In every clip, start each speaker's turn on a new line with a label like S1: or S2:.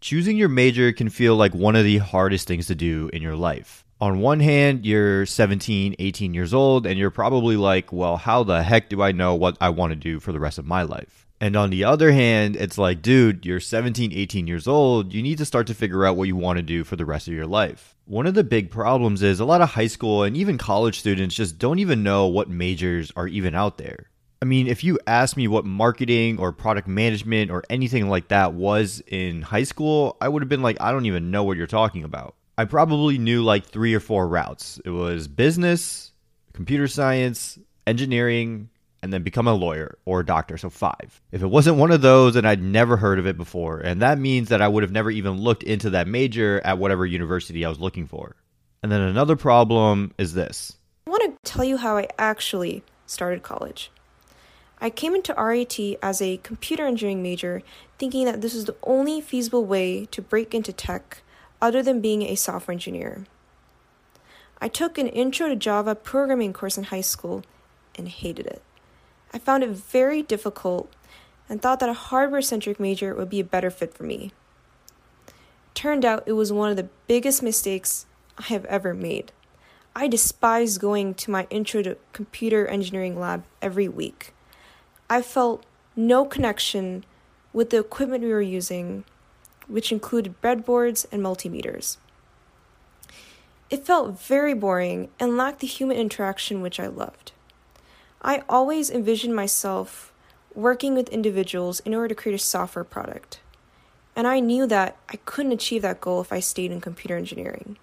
S1: Choosing your major can feel like one of the hardest things to do in your life. On one hand, you're 17, 18 years old, and you're probably like, well, how the heck do I know what I want to do for the rest of my life? And on the other hand, it's like, dude, you're 17, 18 years old. You need to start to figure out what you want to do for the rest of your life. One of the big problems is a lot of high school and even college students just don't even know what majors are even out there. I mean, if you asked me what marketing or product management or anything like that was in high school, I would have been like, I don't even know what you're talking about. I probably knew like three or four routes. It was business, computer science, engineering, and then become a lawyer or a doctor. So five. If it wasn't one of those, then I'd never heard of it before. And that means that I would have never even looked into that major at whatever university I was looking for. And then another problem is this
S2: I want to tell you how I actually started college. I came into RIT as a computer engineering major, thinking that this was the only feasible way to break into tech other than being a software engineer. I took an Intro to Java programming course in high school and hated it. I found it very difficult and thought that a hardware centric major would be a better fit for me. Turned out it was one of the biggest mistakes I have ever made. I despised going to my Intro to Computer Engineering lab every week. I felt no connection with the equipment we were using, which included breadboards and multimeters. It felt very boring and lacked the human interaction which I loved. I always envisioned myself working with individuals in order to create a software product, and I knew that I couldn't achieve that goal if I stayed in computer engineering.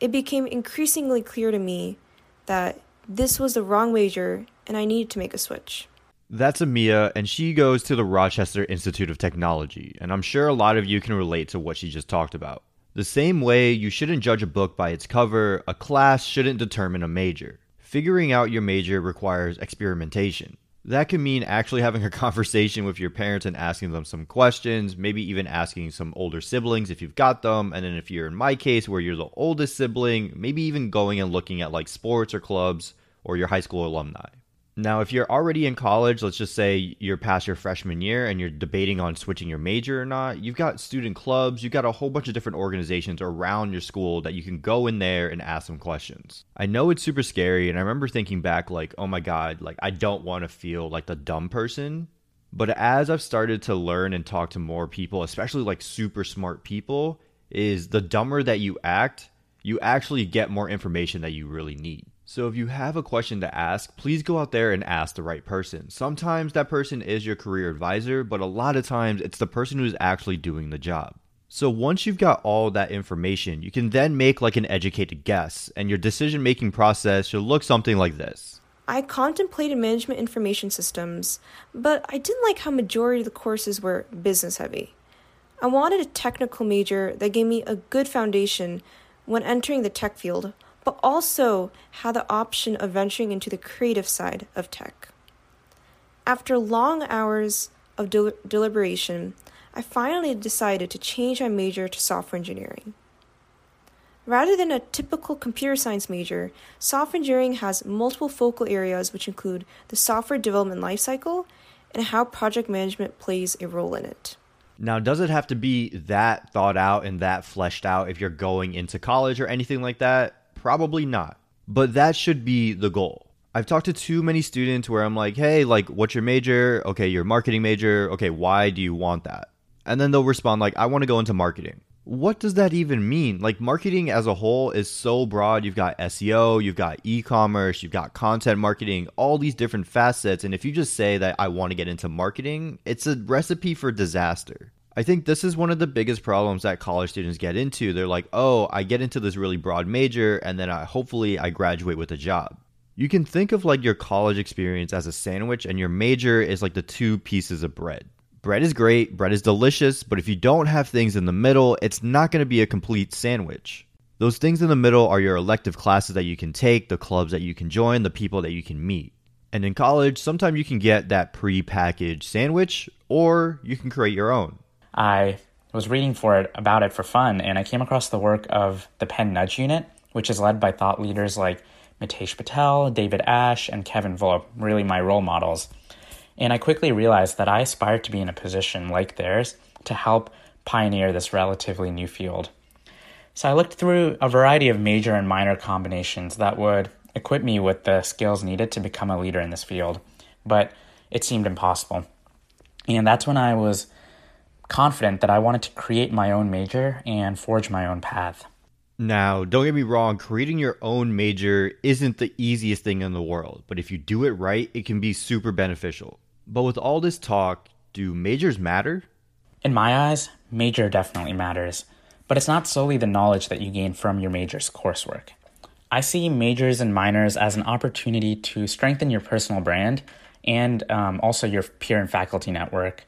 S2: It became increasingly clear to me that this was the wrong major and I needed to make a switch.
S1: That's Amia, and she goes to the Rochester Institute of Technology, and I'm sure a lot of you can relate to what she just talked about. The same way you shouldn't judge a book by its cover, a class shouldn't determine a major. Figuring out your major requires experimentation. That can mean actually having a conversation with your parents and asking them some questions, maybe even asking some older siblings if you've got them. And then if you're in my case where you're the oldest sibling, maybe even going and looking at like sports or clubs or your high school alumni. Now, if you're already in college, let's just say you're past your freshman year and you're debating on switching your major or not, you've got student clubs, you've got a whole bunch of different organizations around your school that you can go in there and ask some questions. I know it's super scary, and I remember thinking back, like, oh my God, like, I don't want to feel like the dumb person. But as I've started to learn and talk to more people, especially like super smart people, is the dumber that you act, you actually get more information that you really need. So if you have a question to ask, please go out there and ask the right person. Sometimes that person is your career advisor, but a lot of times it's the person who's actually doing the job. So once you've got all that information, you can then make like an educated guess, and your decision making process should look something like this.
S2: I contemplated management information systems, but I didn't like how majority of the courses were business heavy. I wanted a technical major that gave me a good foundation when entering the tech field but also had the option of venturing into the creative side of tech. After long hours of del- deliberation, I finally decided to change my major to software engineering. Rather than a typical computer science major, software engineering has multiple focal areas which include the software development lifecycle and how project management plays a role in it.
S1: Now, does it have to be that thought out and that fleshed out if you're going into college or anything like that? Probably not. But that should be the goal. I've talked to too many students where I'm like, hey, like, what's your major? Okay, your marketing major. Okay, why do you want that? And then they'll respond, like, I want to go into marketing. What does that even mean? Like, marketing as a whole is so broad. You've got SEO, you've got e commerce, you've got content marketing, all these different facets. And if you just say that I want to get into marketing, it's a recipe for disaster. I think this is one of the biggest problems that college students get into. They're like, "Oh, I get into this really broad major and then I hopefully I graduate with a job." You can think of like your college experience as a sandwich and your major is like the two pieces of bread. Bread is great, bread is delicious, but if you don't have things in the middle, it's not going to be a complete sandwich. Those things in the middle are your elective classes that you can take, the clubs that you can join, the people that you can meet. And in college, sometimes you can get that pre-packaged sandwich or you can create your own.
S3: I was reading for it about it for fun, and I came across the work of the Penn Nudge Unit, which is led by thought leaders like Mitesh Patel, David Asch, and Kevin Volpp, really my role models. And I quickly realized that I aspired to be in a position like theirs to help pioneer this relatively new field. So I looked through a variety of major and minor combinations that would equip me with the skills needed to become a leader in this field, but it seemed impossible. And that's when I was confident that I wanted to create my own major and forge my own path.
S1: Now, don't get me wrong, creating your own major isn't the easiest thing in the world, but if you do it right, it can be super beneficial. But with all this talk, do majors matter?
S3: In my eyes, major definitely matters, but it's not solely the knowledge that you gain from your major's coursework. I see majors and minors as an opportunity to strengthen your personal brand and um, also your peer and faculty network.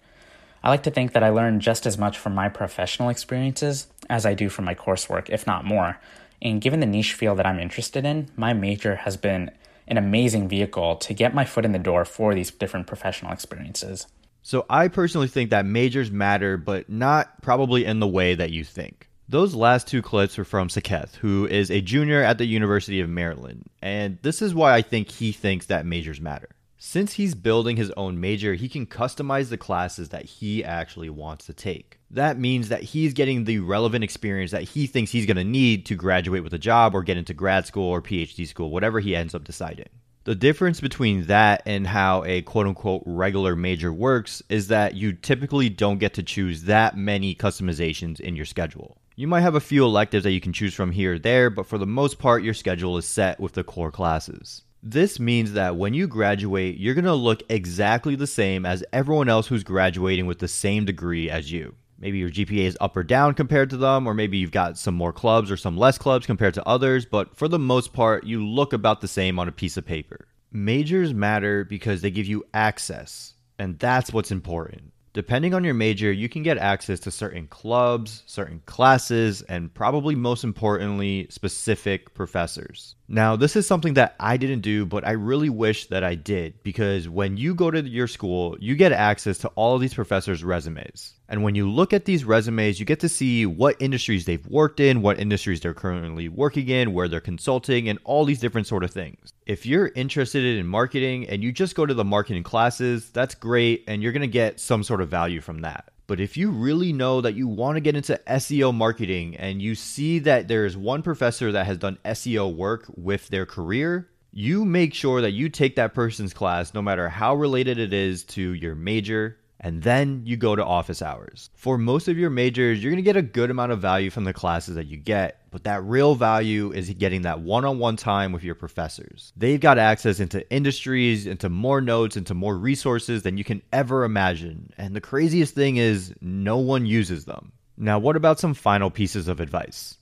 S3: I like to think that I learn just as much from my professional experiences as I do from my coursework, if not more. And given the niche field that I'm interested in, my major has been an amazing vehicle to get my foot in the door for these different professional experiences.
S1: So, I personally think that majors matter, but not probably in the way that you think. Those last two clips were from Saketh, who is a junior at the University of Maryland, and this is why I think he thinks that majors matter. Since he's building his own major, he can customize the classes that he actually wants to take. That means that he's getting the relevant experience that he thinks he's going to need to graduate with a job or get into grad school or PhD school, whatever he ends up deciding. The difference between that and how a quote unquote regular major works is that you typically don't get to choose that many customizations in your schedule. You might have a few electives that you can choose from here or there, but for the most part, your schedule is set with the core classes. This means that when you graduate, you're going to look exactly the same as everyone else who's graduating with the same degree as you. Maybe your GPA is up or down compared to them, or maybe you've got some more clubs or some less clubs compared to others, but for the most part, you look about the same on a piece of paper. Majors matter because they give you access, and that's what's important. Depending on your major, you can get access to certain clubs, certain classes, and probably most importantly, specific professors. Now, this is something that I didn't do, but I really wish that I did because when you go to your school, you get access to all of these professors' resumes. And when you look at these resumes, you get to see what industries they've worked in, what industries they're currently working in, where they're consulting, and all these different sort of things. If you're interested in marketing and you just go to the marketing classes, that's great, and you're gonna get some sort of value from that. But if you really know that you want to get into SEO marketing and you see that there is one professor that has done SEO work with their career, you make sure that you take that person's class no matter how related it is to your major and then you go to office hours. For most of your majors, you're to get a good amount of value from the classes that you get, but that real value is getting that one on one time with your professors. They've got access into industries, into more notes, into more resources than you can ever imagine. And the craziest thing is, no one uses them. Now, what about some final pieces of advice?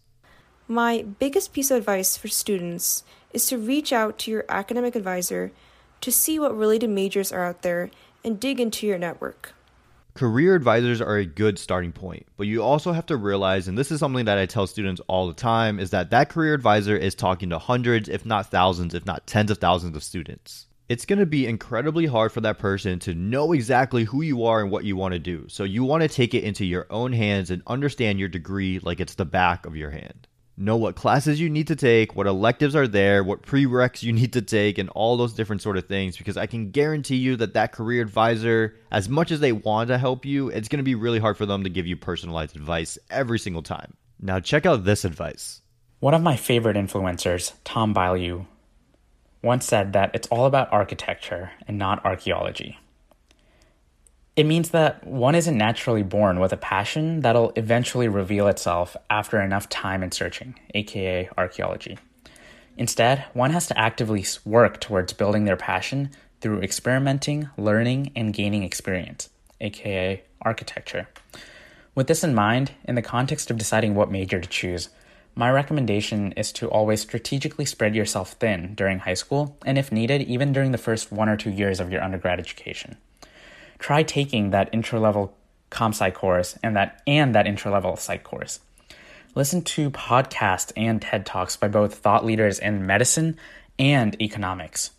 S2: My biggest piece of advice for students is to reach out to your academic advisor to see what related majors are out there and dig into your network.
S1: Career advisors are a good starting point, but you also have to realize, and this is something that I tell students all the time, is that that career advisor is talking to hundreds, if not thousands, if not tens of thousands of students. It's going to be incredibly hard for that person to know exactly who you are and what you want to do. So you want to take it into your own hands and understand your degree like it's the back of your hand know what classes you need to take, what electives are there, what prereqs you need to take, and all those different sort of things. Because I can guarantee you that that career advisor, as much as they want to help you, it's going to be really hard for them to give you personalized advice every single time. Now, check out this advice.
S3: One of my favorite influencers, Tom Bilyeu, once said that it's all about architecture and not archaeology. It means that one isn't naturally born with a passion that'll eventually reveal itself after enough time in searching, aka archaeology. Instead, one has to actively work towards building their passion through experimenting, learning, and gaining experience, aka architecture. With this in mind, in the context of deciding what major to choose, my recommendation is to always strategically spread yourself thin during high school, and if needed, even during the first one or two years of your undergrad education try taking that intro level comp sci course and that and that intro level psych course. Listen to podcasts and TED Talks by both thought leaders in medicine and economics.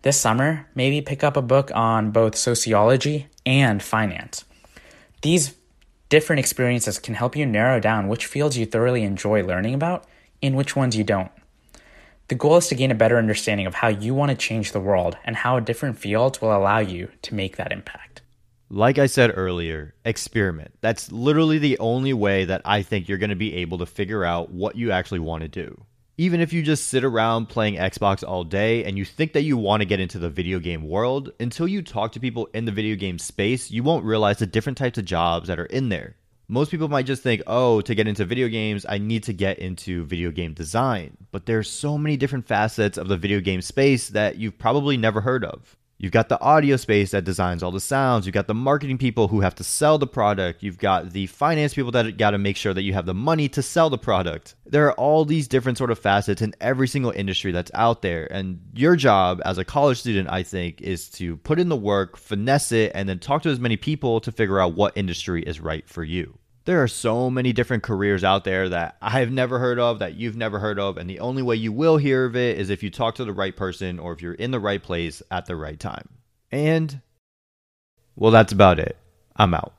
S3: This summer, maybe pick up a book on both sociology and finance. These different experiences can help you narrow down which fields you thoroughly enjoy learning about and which ones you don't. The goal is to gain a better understanding of how you want to change the world and how different fields will allow you to make that impact.
S1: Like I said earlier, experiment. That's literally the only way that I think you're going to be able to figure out what you actually want to do. Even if you just sit around playing Xbox all day and you think that you want to get into the video game world, until you talk to people in the video game space, you won't realize the different types of jobs that are in there. Most people might just think, oh, to get into video games, I need to get into video game design. But there's so many different facets of the video game space that you've probably never heard of. You've got the audio space that designs all the sounds. You've got the marketing people who have to sell the product. You've got the finance people that got to make sure that you have the money to sell the product. There are all these different sort of facets in every single industry that's out there. And your job as a college student, I think, is to put in the work, finesse it, and then talk to as many people to figure out what industry is right for you. There are so many different careers out there that I've never heard of, that you've never heard of, and the only way you will hear of it is if you talk to the right person or if you're in the right place at the right time. And, well, that's about it. I'm out.